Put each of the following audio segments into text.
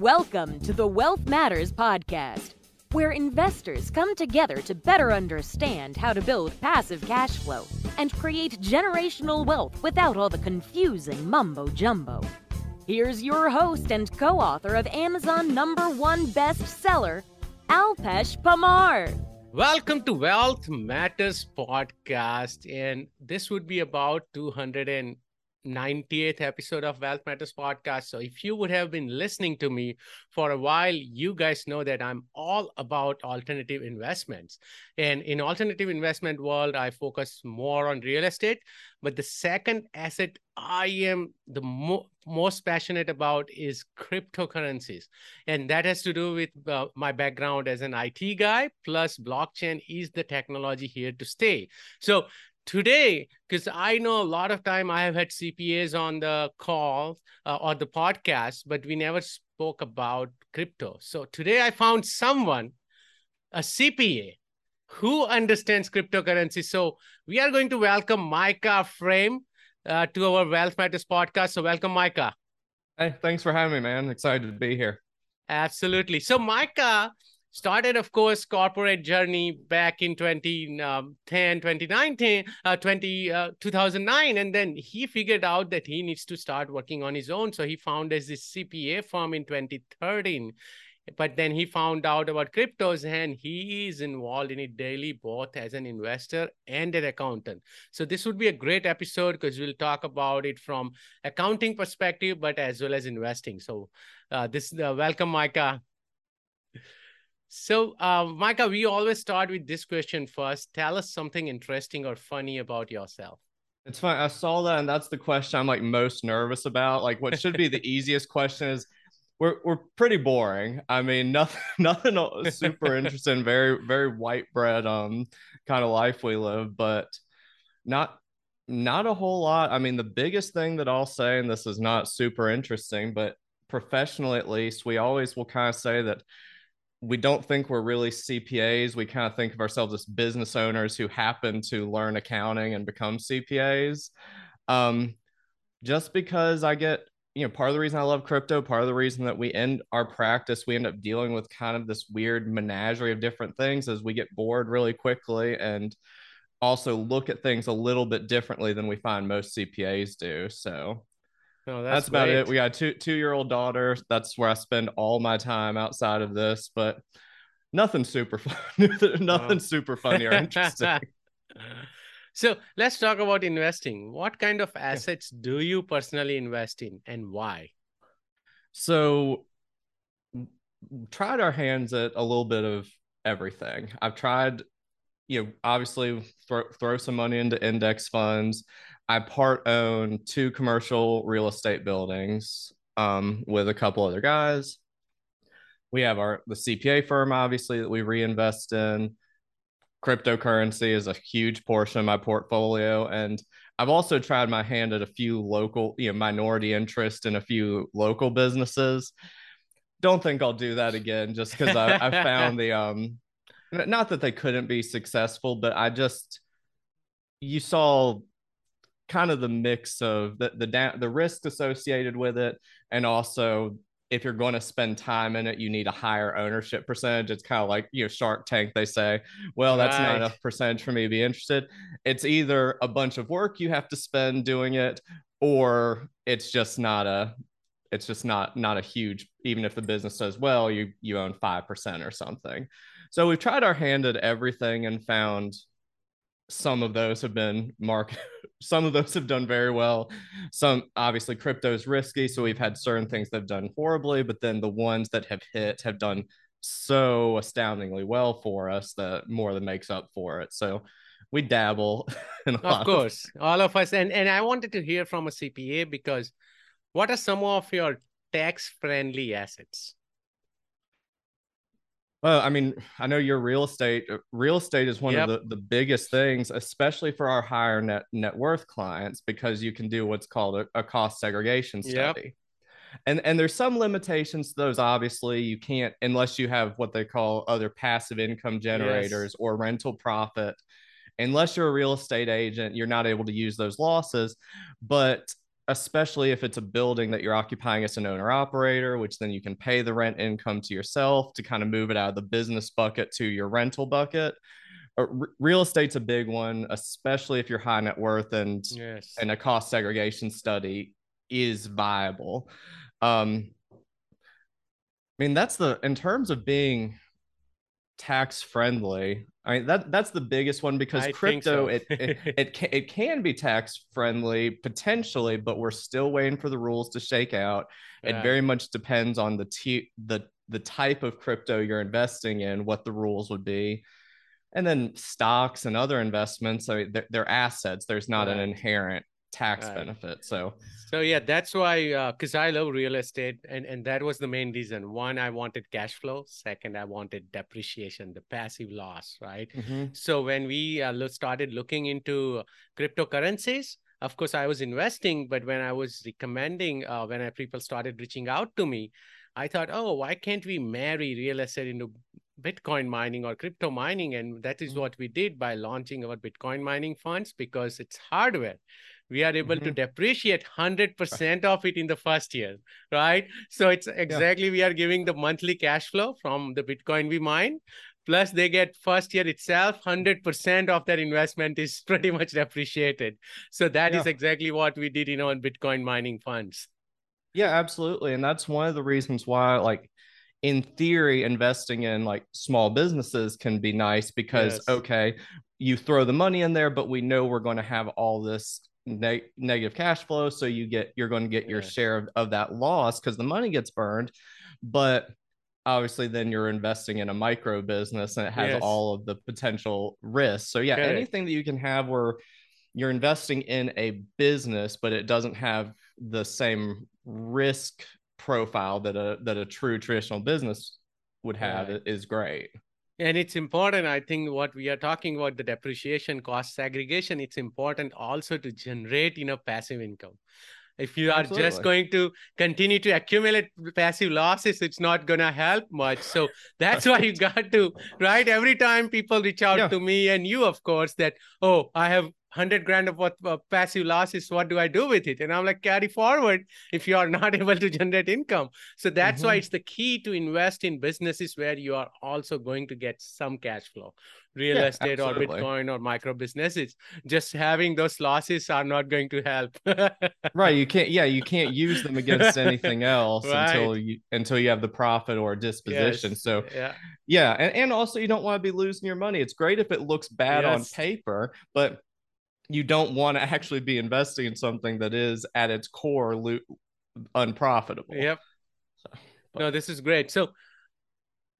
Welcome to the Wealth Matters Podcast, where investors come together to better understand how to build passive cash flow and create generational wealth without all the confusing mumbo jumbo. Here's your host and co author of Amazon number one bestseller, Alpesh Parmar. Welcome to Wealth Matters Podcast. And this would be about 200 98th episode of Wealth Matters podcast. So if you would have been listening to me for a while, you guys know that I'm all about alternative investments. And in alternative investment world, I focus more on real estate, but the second asset I am the mo- most passionate about is cryptocurrencies. And that has to do with uh, my background as an IT guy plus blockchain is the technology here to stay. So today because i know a lot of time i have had cpas on the call uh, or the podcast but we never spoke about crypto. So today i found someone a cpa who understands cryptocurrency. So we are going to welcome micah frame uh, to our wealth matters podcast. So welcome micah. Hey thanks for having me man. Excited to be here. Absolutely. So micah started of course corporate journey back in 2010 um, 2019 uh, 20 uh, 2009 and then he figured out that he needs to start working on his own. So he founded this cpa firm in 2013 but then he found out about cryptos and he is involved in it daily both as an investor and an accountant. So this would be a great episode because we'll talk about it from accounting perspective but as well as investing. So uh, this uh, welcome micah so, uh, Micah, we always start with this question first. Tell us something interesting or funny about yourself. It's fine. I saw that, and that's the question I'm like most nervous about. Like, what should be the easiest question is we're we're pretty boring. I mean, nothing nothing super interesting. Very very white bread um kind of life we live, but not not a whole lot. I mean, the biggest thing that I'll say, and this is not super interesting, but professionally at least, we always will kind of say that we don't think we're really CPAs. We kind of think of ourselves as business owners who happen to learn accounting and become CPAs. Um, just because I get, you know, part of the reason I love crypto, part of the reason that we end our practice, we end up dealing with kind of this weird menagerie of different things as we get bored really quickly and also look at things a little bit differently than we find most CPAs do. So Oh, that's, that's about it. We got a two two year old daughter. That's where I spend all my time outside of this, but nothing super fun, nothing oh. super funny or interesting. so let's talk about investing. What kind of assets do you personally invest in, and why? So, tried our hands at a little bit of everything. I've tried, you know, obviously throw, throw some money into index funds. I part own two commercial real estate buildings um, with a couple other guys. We have our the CPA firm, obviously, that we reinvest in. Cryptocurrency is a huge portion of my portfolio, and I've also tried my hand at a few local, you know, minority interest in a few local businesses. Don't think I'll do that again, just because I, I found the um, not that they couldn't be successful, but I just you saw kind of the mix of the the da- the risk associated with it. And also if you're going to spend time in it you need a higher ownership percentage. It's kind of like you know shark tank they say well that's right. not enough percentage for me to be interested. It's either a bunch of work you have to spend doing it or it's just not a it's just not not a huge even if the business does well you you own 5% or something. So we've tried our hand at everything and found some of those have been market some of those have done very well. Some obviously crypto is risky so we've had certain things that have done horribly but then the ones that have hit have done so astoundingly well for us that more than makes up for it. So we dabble of course of- all of us and and i wanted to hear from a cpa because what are some of your tax friendly assets well, I mean, I know your real estate. Uh, real estate is one yep. of the, the biggest things, especially for our higher net net worth clients, because you can do what's called a, a cost segregation study. Yep. And and there's some limitations to those. Obviously, you can't unless you have what they call other passive income generators yes. or rental profit. Unless you're a real estate agent, you're not able to use those losses. But especially if it's a building that you're occupying as an owner operator, which then you can pay the rent income to yourself to kind of move it out of the business bucket to your rental bucket. Uh, real estate's a big one, especially if you're high net worth and yes. and a cost segregation study is viable. Um, I mean, that's the in terms of being tax friendly. I mean that that's the biggest one because I crypto so. it, it it can, it can be tax friendly potentially, but we're still waiting for the rules to shake out. It very much depends on the t- the the type of crypto you're investing in, what the rules would be. And then stocks and other investments, I mean, they're, they're assets. There's not right. an inherent tax right. benefit. So so yeah, that's why because uh, I love real estate, and and that was the main reason. One, I wanted cash flow. Second, I wanted depreciation, the passive loss, right? Mm-hmm. So when we uh, started looking into cryptocurrencies, of course, I was investing, but when I was recommending, uh, when I, people started reaching out to me, I thought, oh, why can't we marry real estate into Bitcoin mining or crypto mining? And that is mm-hmm. what we did by launching our Bitcoin mining funds because it's hardware we are able mm-hmm. to depreciate 100% of it in the first year right so it's exactly yeah. we are giving the monthly cash flow from the bitcoin we mine plus they get first year itself 100% of their investment is pretty much depreciated so that yeah. is exactly what we did you know, in bitcoin mining funds yeah absolutely and that's one of the reasons why like in theory investing in like small businesses can be nice because yes. okay you throw the money in there but we know we're going to have all this ne- negative cash flow so you get you're going to get your share of, of that loss because the money gets burned but obviously then you're investing in a micro business and it has yes. all of the potential risks so yeah okay. anything that you can have where you're investing in a business but it doesn't have the same risk profile that a that a true traditional business would have right. is great and it's important, I think, what we are talking about the depreciation cost segregation, it's important also to generate, you know, passive income. If you are Absolutely. just going to continue to accumulate passive losses, it's not going to help much. So that's why you got to, right? Every time people reach out yeah. to me and you, of course, that, oh, I have 100 grand of what uh, passive losses what do i do with it and i'm like carry forward if you are not able to generate income so that's mm-hmm. why it's the key to invest in businesses where you are also going to get some cash flow real yeah, estate absolutely. or bitcoin or micro businesses just having those losses are not going to help right you can't yeah you can't use them against anything else right. until you until you have the profit or disposition yes. so yeah yeah and, and also you don't want to be losing your money it's great if it looks bad yes. on paper but you don't want to actually be investing in something that is at its core lo- unprofitable. Yep. So, no, this is great. So,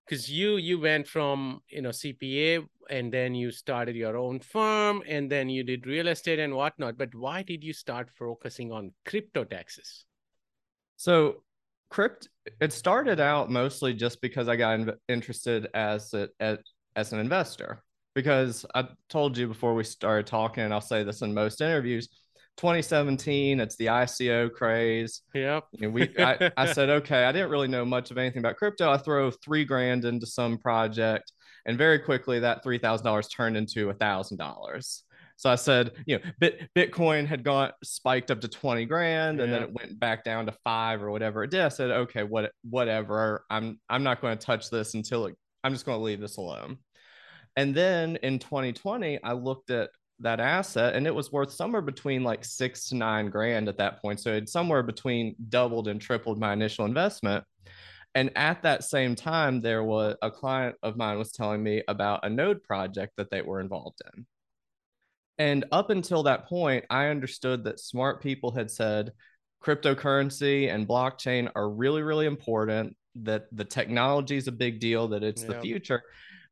because you you went from you know CPA and then you started your own firm and then you did real estate and whatnot. But why did you start focusing on crypto taxes? So, crypt it started out mostly just because I got in- interested as a, as as an investor because I told you before we started talking, and I'll say this in most interviews. 2017, it's the ICO craze. Yep. Know, we I, I said, okay, I didn't really know much of anything about crypto. I throw three grand into some project, and very quickly that three thousand dollars turned into a thousand dollars. So I said, you know, Bit, Bitcoin had gone spiked up to 20 grand and yeah. then it went back down to five or whatever it did. I said, okay, what whatever. I'm I'm not going to touch this until it, I'm just going to leave this alone. And then in 2020, I looked at that asset and it was worth somewhere between like six to nine grand at that point. So it's somewhere between doubled and tripled my initial investment. And at that same time, there was a client of mine was telling me about a node project that they were involved in. And up until that point, I understood that smart people had said cryptocurrency and blockchain are really, really important, that the technology is a big deal, that it's the future.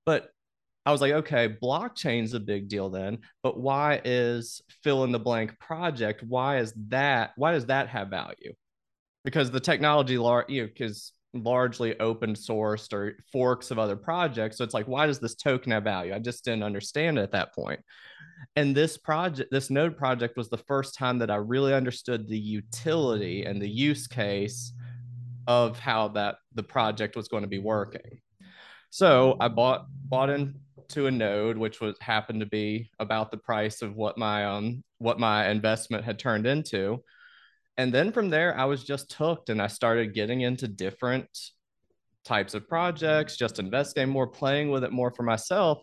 But I was like, okay, blockchain's a big deal then, but why is fill in the blank project? Why is that? Why does that have value? Because the technology, you know, largely open sourced or forks of other projects. So it's like, why does this token have value? I just didn't understand it at that point. And this project, this node project was the first time that I really understood the utility and the use case of how that the project was going to be working. So I bought bought in to a node, which was happened to be about the price of what my um what my investment had turned into. and then from there, I was just hooked and I started getting into different types of projects, just investing more, playing with it more for myself,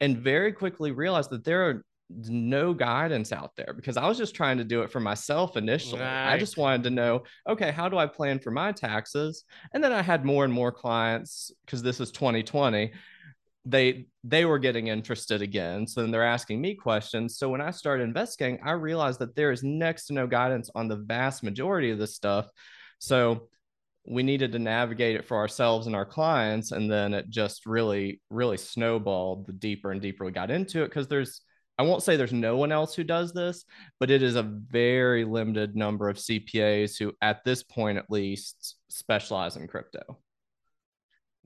and very quickly realized that there are no guidance out there because I was just trying to do it for myself initially. Right. I just wanted to know, okay, how do I plan for my taxes? And then I had more and more clients because this is 2020 they they were getting interested again. So then they're asking me questions. So when i started investigating i realized that there is next to no guidance on the vast majority of this stuff. So we needed to navigate it for ourselves and our clients. And then it just really really snowballed the deeper and deeper we got into it. Because there's i won't say there's no one else who does this but it is a very limited number of cpas who at this point at least specialize in crypto.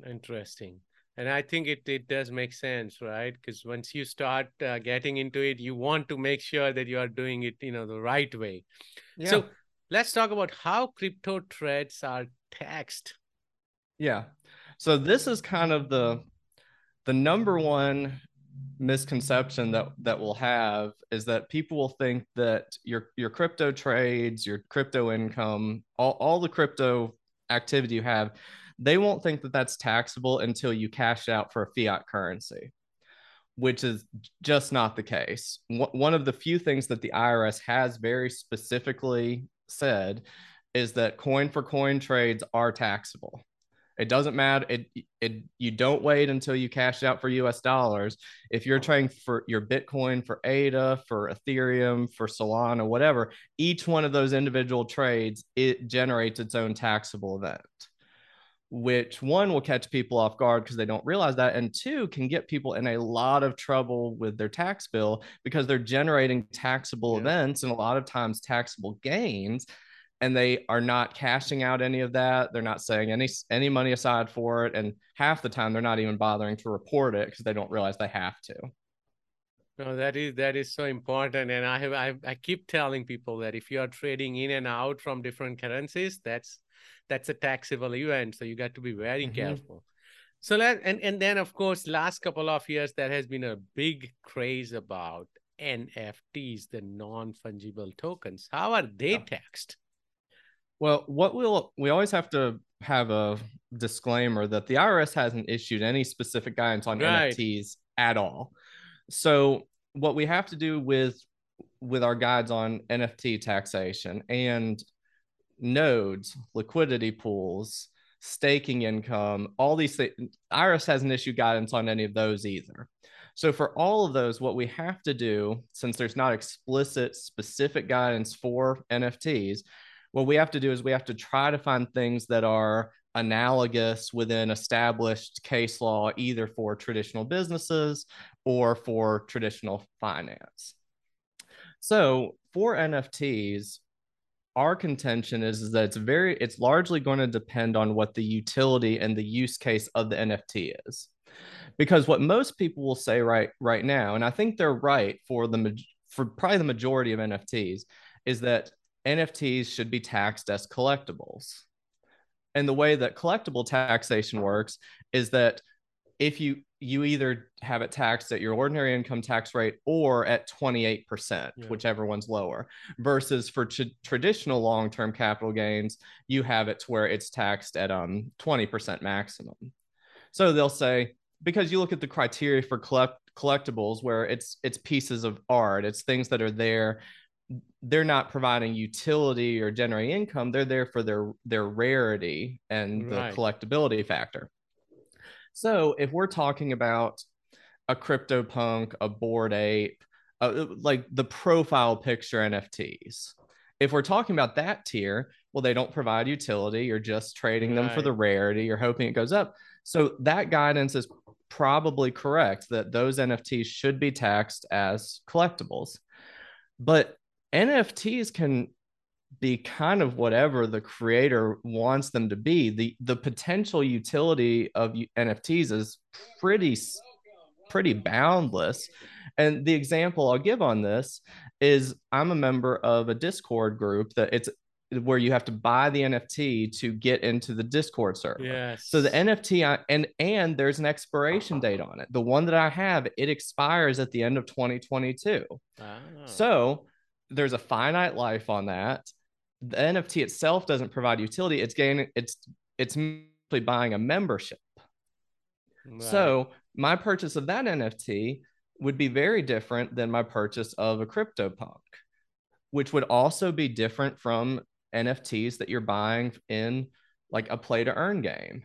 Interesting and i think it, it does make sense right? Because once you start uh, getting into it you want to make sure that you are doing it you know the right way. Yeah. so let's talk about how crypto trades are taxed. Yeah. So this is kind of the the number one misconception that that we'll have is that people will think that your your crypto trades your crypto income all, all the crypto activity you have they won't think that that's taxable until you cash out for a fiat currency, which is just not the case. One of the few things that the IRS has very specifically said is that coin for coin trades are taxable. It doesn't matter. It, it you don't wait until you cash out for US dollars. If you're trading for your Bitcoin, for ADA, for Ethereum, for Solana, whatever, each one of those individual trades, it generates its own taxable event which one will catch people off guard because they don't realize that and two can get people in a lot of trouble with their tax bill because they're generating taxable yeah. events and a lot of times taxable gains and they are not cashing out any of that they're not setting any any money aside for it and half the time they're not even bothering to report it because they don't realize they have to no, that is that is so important, and I have I, I keep telling people that if you are trading in and out from different currencies, that's that's a taxable event. So you got to be very mm-hmm. careful. So that and and then of course, last couple of years there has been a big craze about NFTs, the non fungible tokens. How are they taxed? Well, what we'll we always have to have a disclaimer that the IRS hasn't issued any specific guidance on right. NFTs at all. So what we have to do with with our guides on NFT taxation and nodes, liquidity pools, staking income, all these things. IRS hasn't issued guidance on any of those either. So for all of those, what we have to do, since there's not explicit, specific guidance for NFTs, what we have to do is we have to try to find things that are analogous within established case law, either for traditional businesses or for traditional finance. So for NFTs, our contention is, is that it's very it's largely going to depend on what the utility and the use case of the nft is. Because what most people will say right right now and i think they're right for the for probably the majority of nfts is that nfts should be taxed as collectibles. And the way that collectible taxation works is that if you you either have it taxed at your ordinary income tax rate or at 28%, yeah. whichever one's lower, versus for traditional long term capital gains, you have it to where it's taxed at um, 20% maximum. So they'll say, because you look at the criteria for collect- collectibles where it's it's pieces of art it's things that are there they're not providing utility or generating income they're there for their their rarity and right. the collectability factor so if we're talking about a CryptoPunk, a Bored Ape, uh, like the profile picture NFTs, if we're talking about that tier, well, they don't provide utility. You're just trading them for the rarity. You're hoping it goes up. So that guidance is probably correct that those NFTs should be taxed as collectibles. But NFTs can be kind of whatever the creator wants them to be. The the potential utility of NFTs is pretty pretty boundless. And the example I'll give on this is I'm a member of a Discord group that it's where you have to buy the NFT to get into the Discord server. Yes. So the NFT and and there's an expiration date on it. The one that I have, it expires at the end of 2022. Ah. So there's a finite life on that the NFT itself doesn't provide utility. It's gaining it's it's simply buying a membership. Right. So my purchase of that NFT would be very different than my purchase of a CryptoPunk, which would also be different from NFTs that you're buying in like a play to earn game.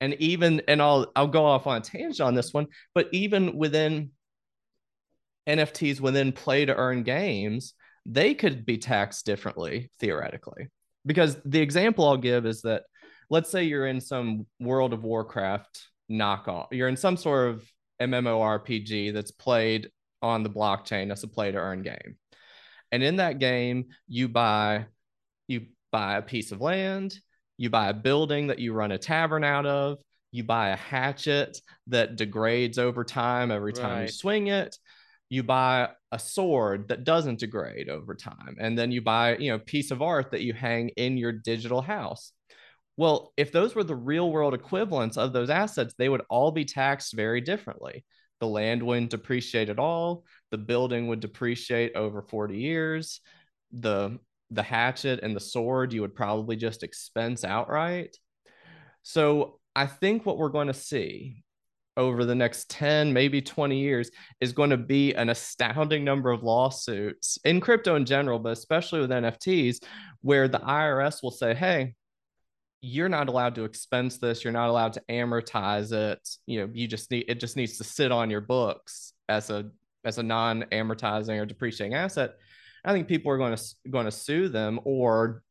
And even and I'll I'll go off on a tangent on this one, but even within NFTs within play to earn games, they could be taxed differently theoretically. Because the example I'll give is that let's say you're in some World of Warcraft knockoff, you're in some sort of MMORPG that's played on the blockchain as a play to earn game. And in that game, you buy you buy a piece of land, you buy a building that you run a tavern out of, you buy a hatchet that degrades over time every time right. you swing it you buy a sword that doesn't degrade over time and then you buy you know piece of art that you hang in your digital house. Well if those were the real world equivalents of those assets they would all be taxed very differently. The land wouldn't depreciate at all. The building would depreciate over 40 years. The the hatchet and the sword you would probably just expense outright. So i think what we're going to see over the next 10 maybe 20 years is going to be an astounding number of lawsuits in crypto in general but especially with nfts where the irs will say hey you're not allowed to expense this. You're not allowed to amortize it. You know you just need it just needs to sit on your books as a as a non-amortizing or depreciating asset. I think people are going to going to sue them or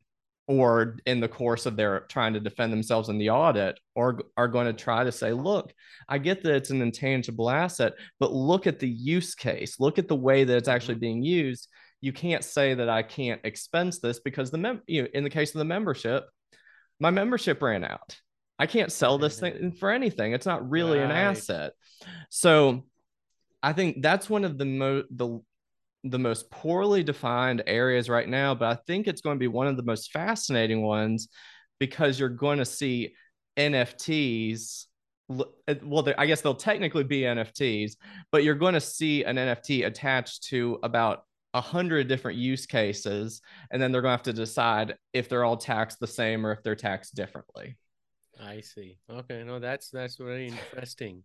or in the course of their trying to defend themselves in the audit or are going to try to say look i get that it's an intangible asset but look at the use case. Look at the way that it's actually mm-hmm. being used. You can't say that i can't expense this because the mem- you know, in the case of the membership my membership ran out. I can't sell this thing mm-hmm. for anything. It's not really right. an asset. So i think that's one of the mo- the the most poorly defined areas right now, but I think it's going to be one of the most fascinating ones because you're going to see NFTs. Well, I guess they'll technically be NFTs, but you're going to see an NFT attached to about a hundred different use cases, and then they're going to have to decide if they're all taxed the same or if they're taxed differently. I see. Okay, no, that's that's very interesting.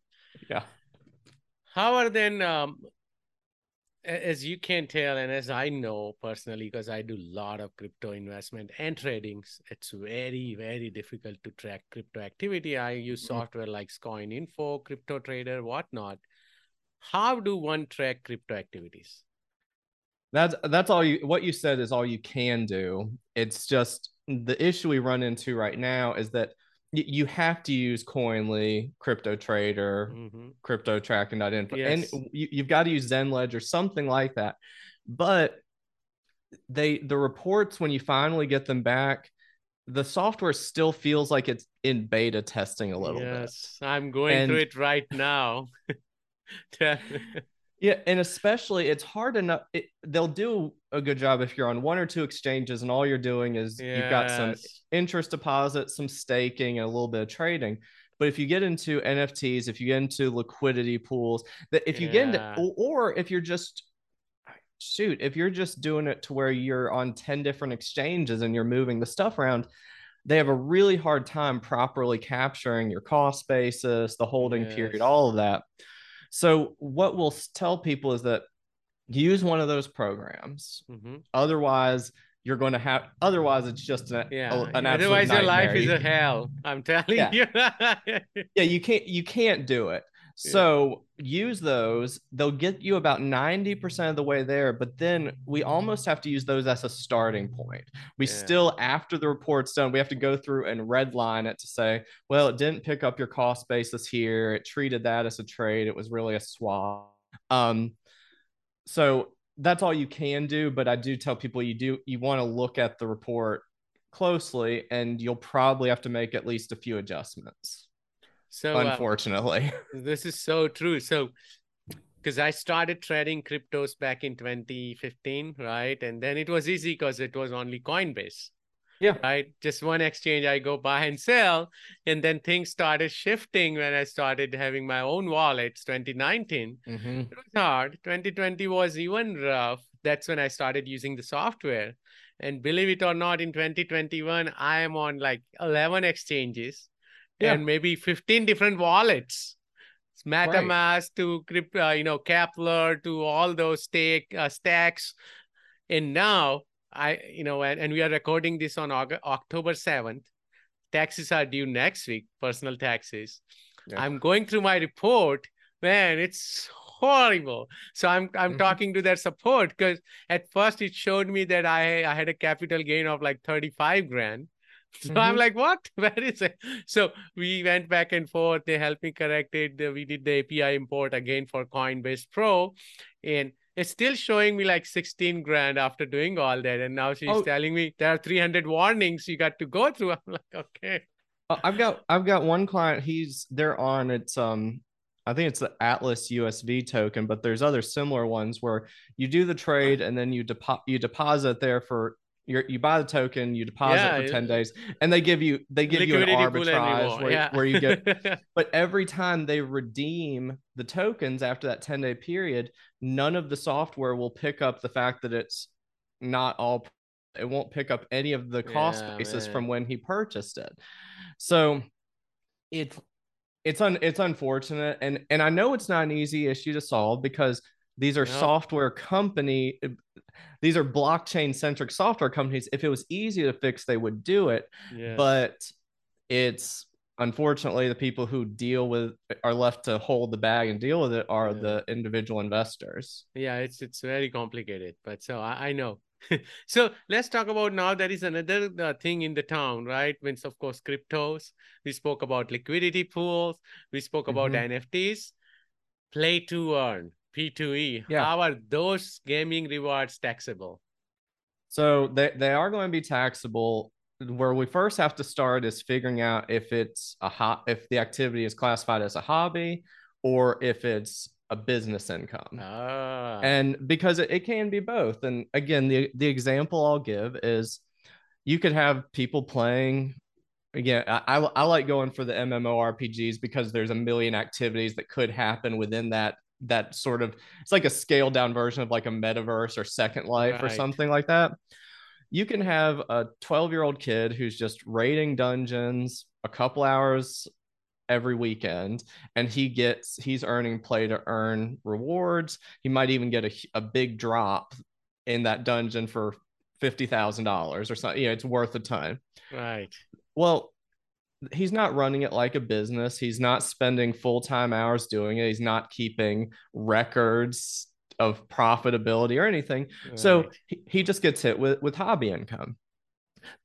yeah. How are then um, as you can tell and as i know personally because i do a lot of crypto investment and trading it's very very difficult to track crypto activity. I use mm-hmm. software like coin info crypto trader whatnot. How do one track crypto activities? That's that's all you what you said is all you can do. It's just the issue we run into right now is that you have to use Koinly, Crypto Trader, mm-hmm. Crypto Tracking.info, yes. and you, you've got to use Zen Ledger, something like that. But they the reports when you finally get them back, the software still feels like it's in beta testing a little yes, bit. Yes, I'm going and, through it right now. Yeah, and especially it's hard enough. It, they'll do a good job if you're on one or two exchanges and all you're doing is yes. you've got some interest deposit, some staking, and a little bit of trading. But if you get into NFTs, if you get into liquidity pools, that if you yeah. get into, or if you're just shoot, if you're just doing it to where you're on 10 different exchanges and you're moving the stuff around, they have a really hard time properly capturing your cost basis, the holding yes. period, all of that. So what we'll tell people is that use one of those programs. Mm-hmm. Otherwise, you're going to have. Otherwise, it's just an, yeah. A, an otherwise your life is a hell. I'm telling yeah. you. yeah, you can't. You can't do it. So use those. They'll get you about 90% of the way there, but then we almost have to use those as a starting point. We yeah. still, after the report's done, we have to go through and redline it to say, well, it didn't pick up your cost basis here. It treated that as a trade. It was really a swap. Um, so that's all you can do. But I do tell people you do you want to look at the report closely and you'll probably have to make at least a few adjustments. So uh, unfortunately, uh, this is so true. So because I started trading cryptos back in 2015, right? And then it was easy because it was only Coinbase. Yeah. Right. Just one exchange I go buy and sell. And then things started shifting when I started having my own wallets, 2019. Mm-hmm. It was hard. 2020 was even rough. That's when I started using the software. And believe it or not, in 2021, I am on like 11 exchanges Yeah. and maybe 15 different wallets. MetaMask to crypto, uh, you know, Keplr to all those stake uh, stacks. And now I, you know, and, and we are recording this on August, October 7th. Taxes are due next week, personal taxes. Yeah. I'm going through my report. Man, it's horrible. So I'm I'm Mhm. talking to their support because at first it showed me that I I had a capital gain of like 35 grand. So I'm Mhm. like, what? Where is it? So we went back and forth. They helped me correct it. We did the API import again for Coinbase Pro. And it's still showing me like 16 grand after doing all that. And now she's Oh. telling me there are 300 warnings you got to go through. I'm like, okay. Uh, I've got I've got one client. He's they're on it's um I think it's the Atlas USD token, but there's other similar ones where you do the trade and then you depo- you deposit there for you you buy the token, you deposit Yeah, for 10 yeah. days, and they give you they give you an Liquidity pool and arbitrage where, yeah. where you get but every time they redeem the tokens after that 10 day period, none of the software will pick up the fact that it's not all it won't pick up any of the cost Yeah, basis man. from when he purchased it. So it's it's un it's unfortunate and and I know it's not an easy issue to solve because these are Yeah. software company these are blockchain centric software companies. If it was easy to fix they would do it. But it's unfortunately the people who deal with are left to hold the bag and deal with it are Yeah. the individual investors. Yeah it's it's very complicated but so i, I know. So let's talk about now there is another uh, thing in the town right? When of course cryptos. We spoke about liquidity pools. We spoke about Mhm. nfts play to earn p2e Yeah. how are those gaming rewards taxable? So they, they are going to be taxable. Where we first have to start is figuring out if it's a hot if the activity is classified as a hobby or if it's a business income. Ah. And because it, it can be both. And again the the example i'll give is you could have people playing again I, I I like going for the mmorpgs because there's a million activities that could happen within that that sort of it's like a scaled down version of like a metaverse or second life or something like that. You can have a 12 year old kid who's just raiding dungeons a couple hours every weekend and he gets he's earning play to earn rewards. He might even get a, a big drop in that dungeon for $50000 or something you know it's worth a ton right. Well he's not running it like a business. He's not spending full-time hours doing it. He's not keeping records of profitability or anything. So he, he just gets hit with with hobby income.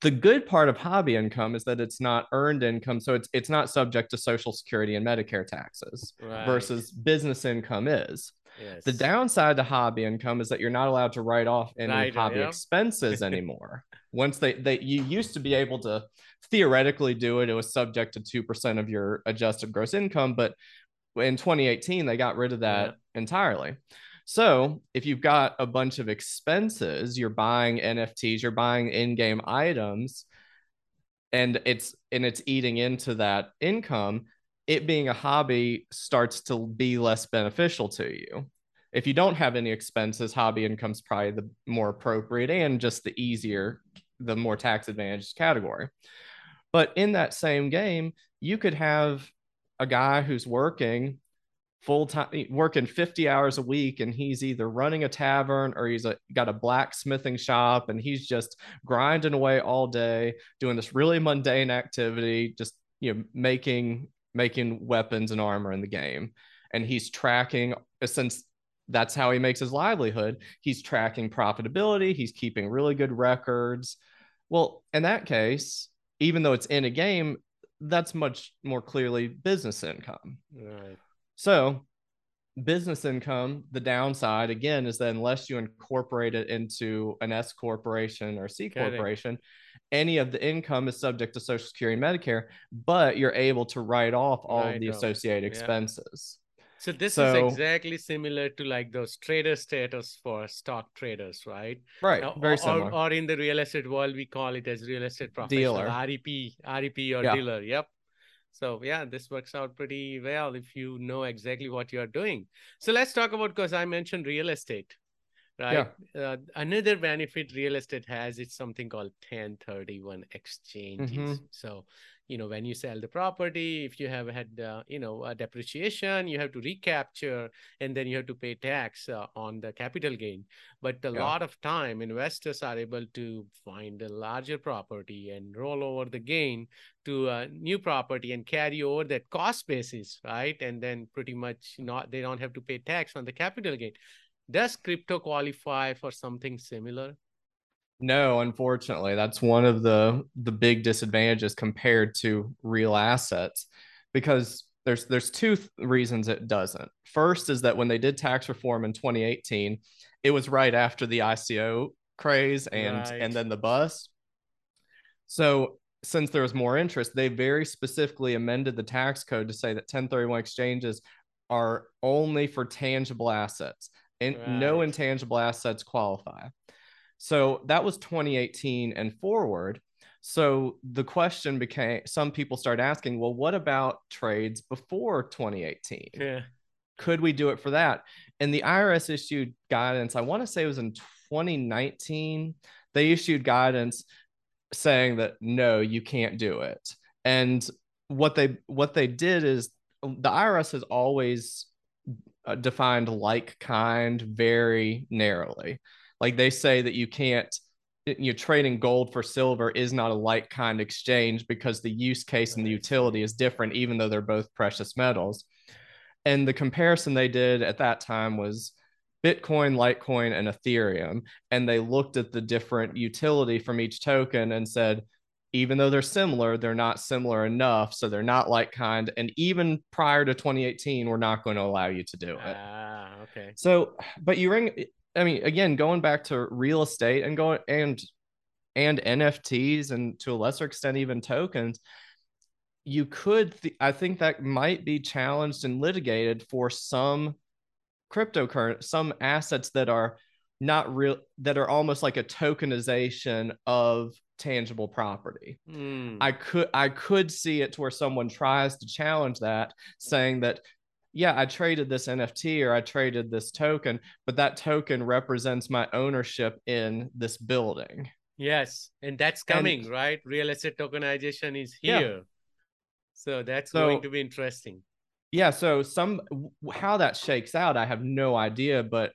The good part of hobby income is that it's not earned income so it's it's not subject to social security and medicare taxes Right. versus business income is yes. The downside to hobby income is that you're not allowed to write off any Right, hobby yeah. expenses anymore. Once they they you used to be able to theoretically do it it was subject to 2% of your adjusted gross income but in 2018 they got rid of that entirely. So if you've got a bunch of expenses you're buying nfts you're buying in-game items and it's and it's eating into that income it being a hobby starts to be less beneficial to you. If you don't have any expenses hobby income's probably the more appropriate and just the easier the more tax advantaged category. But in that same game you could have a guy who's working full time working 50 hours a week and he's either running a tavern or he's a, got a blacksmithing shop and he's just grinding away all day doing this really mundane activity just you know making making weapons and armor in the game. And he's tracking uh, since that's how he makes his livelihood he's tracking profitability he's keeping really good records. Well in that case even though it's in a game that's much more clearly business income. Right. So, business income, the downside again is that unless you incorporate it into an S corporation or C corporation, any of the income is subject to Social Security and Medicare, but you're able to write off all of the off, associated yeah. expenses. So this So- is exactly similar to like those trader status for stock traders, right? Right. Uh, Very or, similar. Or in the real estate world, we call it as real estate professional, Dealer. REP, REP or Yeah. dealer. Yep. So yeah, this works out pretty well if you know exactly what you're doing. So let's talk about because I mentioned real estate. Right? Yeah. Uh, another benefit real estate has it's something called 1031 exchanges. Mm-hmm. So you know when you sell the property if you have had uh, you know a depreciation you have to recapture and then you have to pay tax uh, on the capital gain but a yeah. lot of time investors are able to find a larger property and roll over the gain to a new property and carry over that cost basis right and then pretty much not they don't have to pay tax on the capital gain does crypto qualify for something similar no, unfortunately, that's one of the the big disadvantages compared to real assets because there's there's two th- reasons it doesn't. First is that when they did tax reform in 2018, it was right after the ICO craze and right. and then the bust. So since there was more interest, they very specifically amended the tax code to say that 1031 exchanges are only for tangible assets and right. no intangible assets qualify. So that was 2018 and forward. So the question became some people started asking, well, what about trades before 2018? Yeah. Could we do it for that? And the IRS issued guidance, I want to say it was in 2019. They issued guidance saying that no, you can't do it. And what they what they did is the IRS has always Uh, defined like kind very narrowly. Like they say that you can't you know, trading gold for silver is not a like kind exchange because the use case and the utility is different, even though they're both precious metals. And the comparison they did at that time was Bitcoin, Litecoin, and Ethereum. And they looked at the different utility from each token and said, even though they're similar, they're not similar enough. So they're not like kind. And even prior to 2018, we're not going to allow you to do it. Ah, okay. So, but you ring, I mean, again, going back to real estate and going and and NFTs and to a lesser extent even tokens, you could th- I think that might be challenged and litigated for some cryptocurrency, some assets that are not real that are almost like a tokenization of tangible property. Mm. I could I could see it to where someone tries to challenge that saying that yeah, I traded this NFT or I traded this token, but that token represents my ownership in this building. Yes. And that's coming, and, right? Real estate tokenization is here. Yeah. So that's so, going to be interesting. Yeah. So, some how that shakes out, I have no idea, but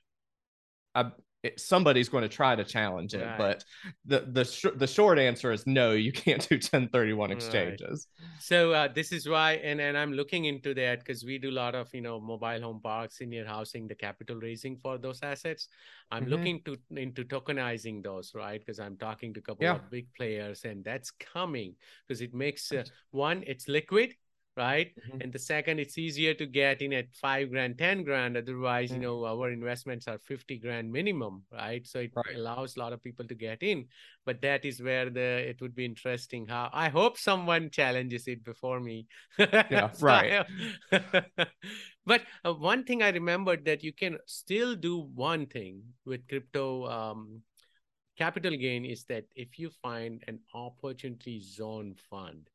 I, it, somebody's going to try to challenge it. Right. But the the sh- the short answer is no. You can't do 1031 exchanges. Right. So uh, this is why, and and I'm looking into that because we do a lot of you know mobile home parks, senior housing, the capital raising for those assets. I'm mm-hmm. looking to into tokenizing those, right? Because I'm talking to a couple yeah. of big players, and that's coming because it makes uh, one, it's liquid right mm-hmm. and the second it's easier to get in at five grand ten grand otherwise mm-hmm. you know our investments are 50 grand minimum right so it right. allows a lot of people to get in but that is where the it would be interesting how i hope someone challenges it before me yeah right but uh, one thing i remembered that you can still do one thing with crypto um, capital gain is that if you find an opportunity zone fund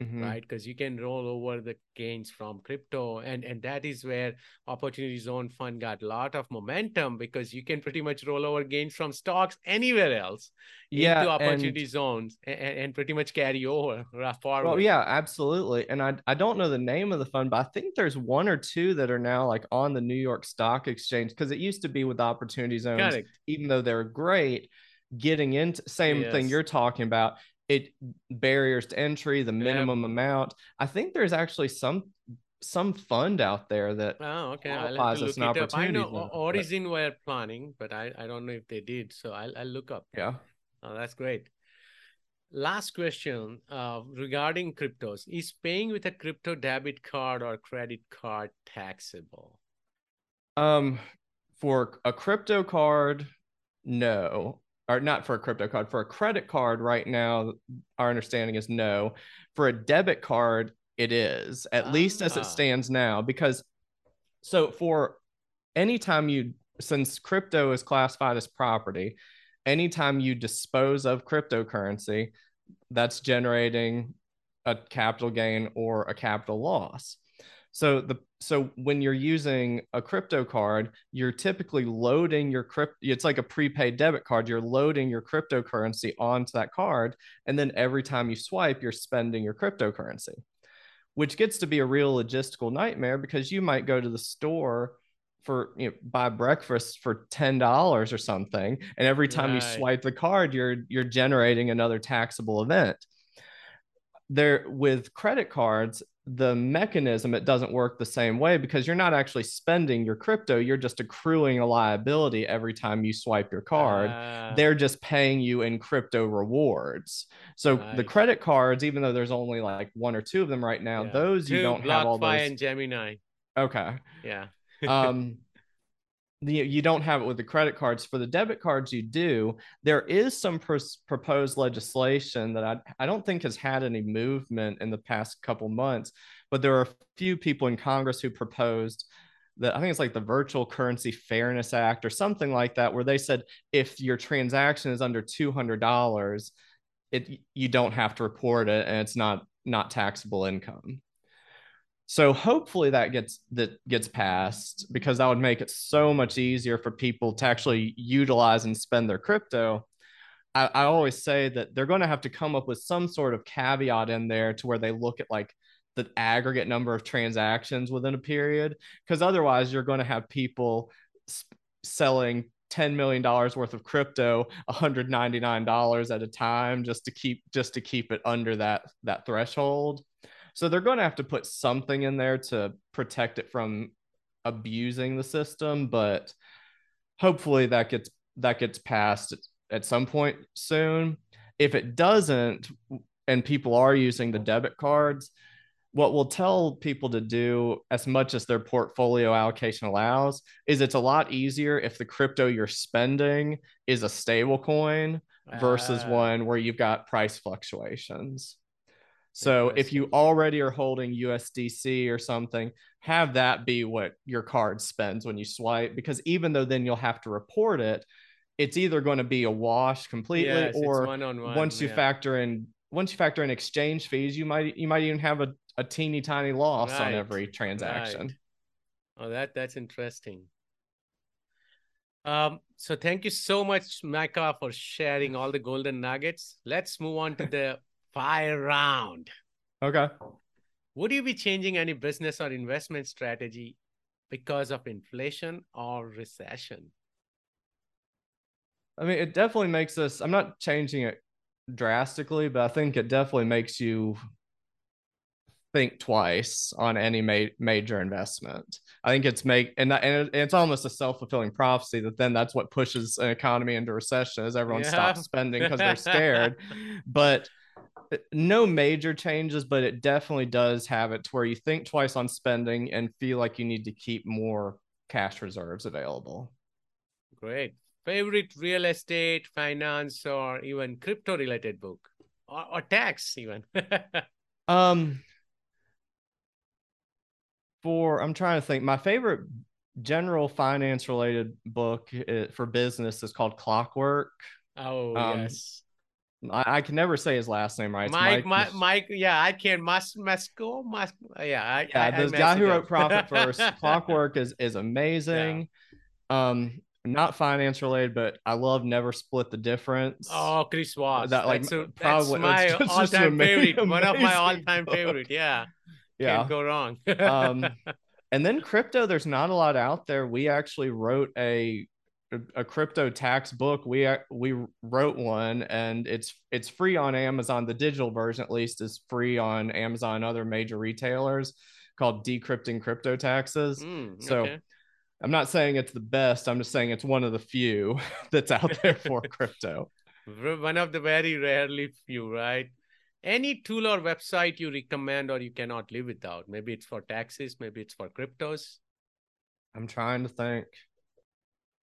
mm-hmm. right because you can roll over the gains from crypto and and that is where opportunity zone fund got a lot of momentum because you can pretty much roll over gains from stocks anywhere else yeah, into opportunity and, zones and, and, pretty much carry over forward. Well, yeah, absolutely. And I, I don't know the name of the fund, but I think there's one or two that are now like on the New York Stock Exchange because it used to be with opportunity zones, even though they're great getting into same yes. thing you're talking about it barriers to entry, the minimum amount. I think there's actually some some fund out there that oh okay qualifies as an opportunity. I know Origin but... were planning, but I, I don't know if they did. So I'll I'll look up. Yeah. Oh, that's great. Last question uh, regarding cryptos: Is paying with a crypto debit card or credit card taxable? Um, for a crypto card, no or not for a crypto card, for a credit card right now, our understanding is no. For a debit card, it is, at ah. least as it stands now, because so for anytime you, since crypto is classified as property, anytime you dispose of cryptocurrency, that's generating a capital gain or a capital loss. So the so when you're using a crypto card, you're typically loading your crypto. It's like a prepaid debit card. You're loading your cryptocurrency onto that card, and then every time you swipe, you're spending your cryptocurrency, which gets to be a real logistical nightmare because you might go to the store for you know buy breakfast for ten dollars or something, and every time right. you swipe the card, you're you're generating another taxable event there with credit cards the mechanism it doesn't work the same way because you're not actually spending your crypto you're just accruing a liability every time you swipe your card. Uh, they're just paying you in crypto rewards. So nice. the credit cards even though there's only like one or two of them right now yeah. those you don't have all those and gemini. Okay. Yeah. Um you don't have it with the credit cards. For the debit cards, you do. There is some pros- proposed legislation that I, I don't think has had any movement in the past couple months, but there are a few people in Congress who proposed that I think it's like the Virtual Currency Fairness Act or something like that, where they said if your transaction is under two hundred dollars, it you don't have to report it and it's not not taxable income. So hopefully that gets that gets passed because that would make it so much easier for people to actually utilize and spend their crypto. I, I always say that they're going to have to come up with some sort of caveat in there to where they look at like the aggregate number of transactions within a period because otherwise you're going to have people sp- selling $10 million worth of crypto $199 at a time just to keep just to keep it under that that threshold so they're going to have to put something in there to protect it from abusing the system, but hopefully that gets that gets passed at some point soon. If it doesn't and people are using the debit cards, what we'll tell people to do as much as their portfolio allocation allows is it's a lot easier if the crypto you're spending is a stable coin versus uh, one where you've got price fluctuations. So if you already are holding USDC or something, have that be what your card spends when you swipe, because even though then you'll have to report it, it's either going to be a wash completely yes, or one-on-one, once you yeah. factor in once you factor in exchange fees, you might you might even have a, a teeny tiny loss right. on every transaction. Right. Oh, that that's interesting. Um, so thank you so much, Micah, for sharing all the golden nuggets. Let's move on to the fire round. Okay. Would you be changing any business or investment strategy because of inflation or recession? I mean, it definitely makes us, I'm not changing it drastically, but I think it definitely makes you think twice on any ma- major investment. I think it's make and, that, and it's almost a self fulfilling prophecy that then that's what pushes an economy into recession as everyone yeah. stops spending because they're scared. but no major changes, but it definitely does have it to where you think twice on spending and feel like you need to keep more cash reserves available. Great. Favorite real estate, finance, or even crypto related book or, or tax, even? um, for I'm trying to think, my favorite general finance related book eh, for business is called Clockwork. Oh, um, yes I, I, can never say his last name right. Mike, Mike, Mike, yeah, I can. Mus, Musco, Mus, yeah, I, yeah. I, the guy who wrote Profit First, Clockwork is is amazing. Yeah. Um, not finance related, but I love Never Split the Difference. Oh, Chris Voss. That like that's probably that's my all time favorite. One of my all time favorite. Yeah. Yeah. Can't go wrong. um, and then crypto. There's not a lot out there. We actually wrote a a crypto tax book. We we wrote one, and it's it's free on Amazon. The digital version, at least, is free on Amazon and other major retailers. Called Decrypting Crypto Taxes. Mm, so. I'm not saying it's the best. I'm just saying it's one of the few that's out there for crypto. One of the very rarely few, right? Any tool or website you recommend or you cannot live without? Maybe it's for taxes, maybe it's for cryptos. I'm trying to think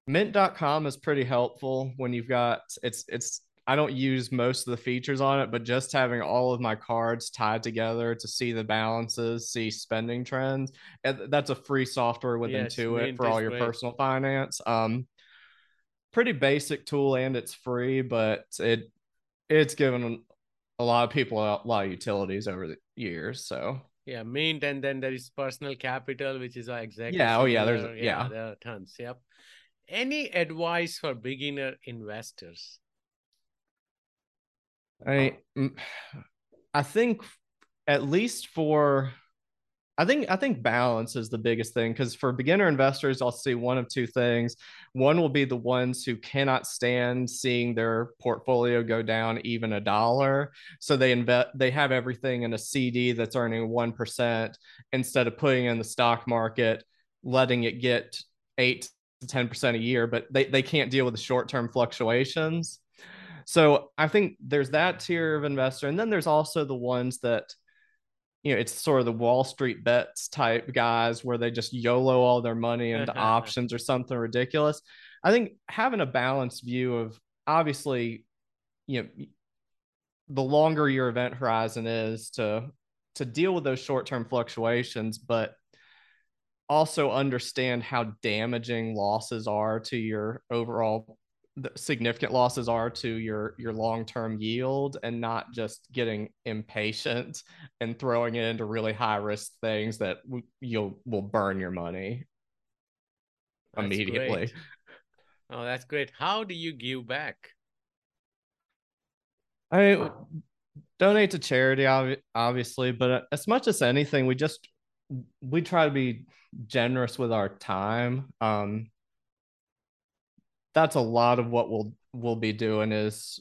mint.com is pretty helpful when you've got it's it's I don't use most of the features on it, but just having all of my cards tied together to see the balances, see spending trends, that's a free software with yes, Intuit for all your great. personal finance. Um, pretty basic tool and it's free, but it it's given a lot of people a lot of utilities over the years. So Yeah, mint, and then there is personal capital, which is our executive. Yeah, oh yeah, there's yeah, there are tons. Yep. Any advice for beginner investors? I I think at least for I think I think balance is the biggest thing because for beginner investors, I'll see one of two things. One will be the ones who cannot stand seeing their portfolio go down even a dollar, so they invest they have everything in a CD that's earning one percent instead of putting in the stock market, letting it get eight to ten percent a year, but they they can't deal with the short term fluctuations. So I think there's that tier of investor, and then there's also the ones that you know, it's sort of the Wall Street bets type guys where they just YOLO all their money into options or something ridiculous. I think having a balanced view of obviously, you know, the longer your event horizon is to to deal with those short-term fluctuations, but also understand how damaging losses are to your overall significant losses are to your your long-term yield and not just getting impatient and throwing it into really high risk things that you'll will burn your money that's immediately. great. oh that's great. How do you give back? I donate to charity obviously but uh, as much as anything we just we try to be generous with our time um that's a lot of what we'll we'll be doing is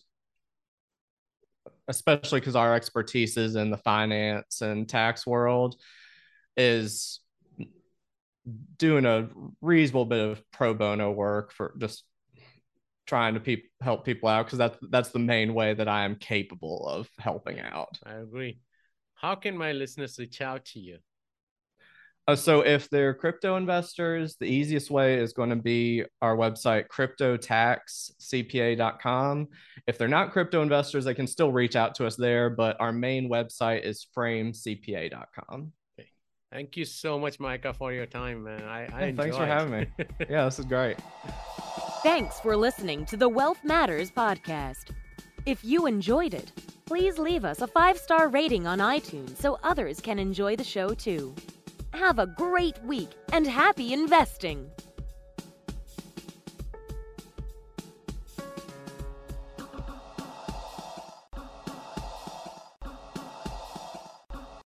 especially because our expertise is in the finance and tax world is doing a reasonable bit of pro bono work for just trying to pe- help people out because that's that's the main way that I am capable of helping out. I agree. How can my listeners reach out to you? Uh, so if they're crypto investors, the easiest way is going to be our website, cryptotaxcpa.com. If they're not crypto investors, they can still reach out to us there, but our main website is framecpa.com. Okay. Thank you so much, Micah, for your time, man. I, I yeah, Thanks for having me. yeah, this is great. Thanks for listening to the Wealth Matters podcast. If you enjoyed it, please leave us a five star rating on iTunes so others can enjoy the show too. Have a great week and happy investing!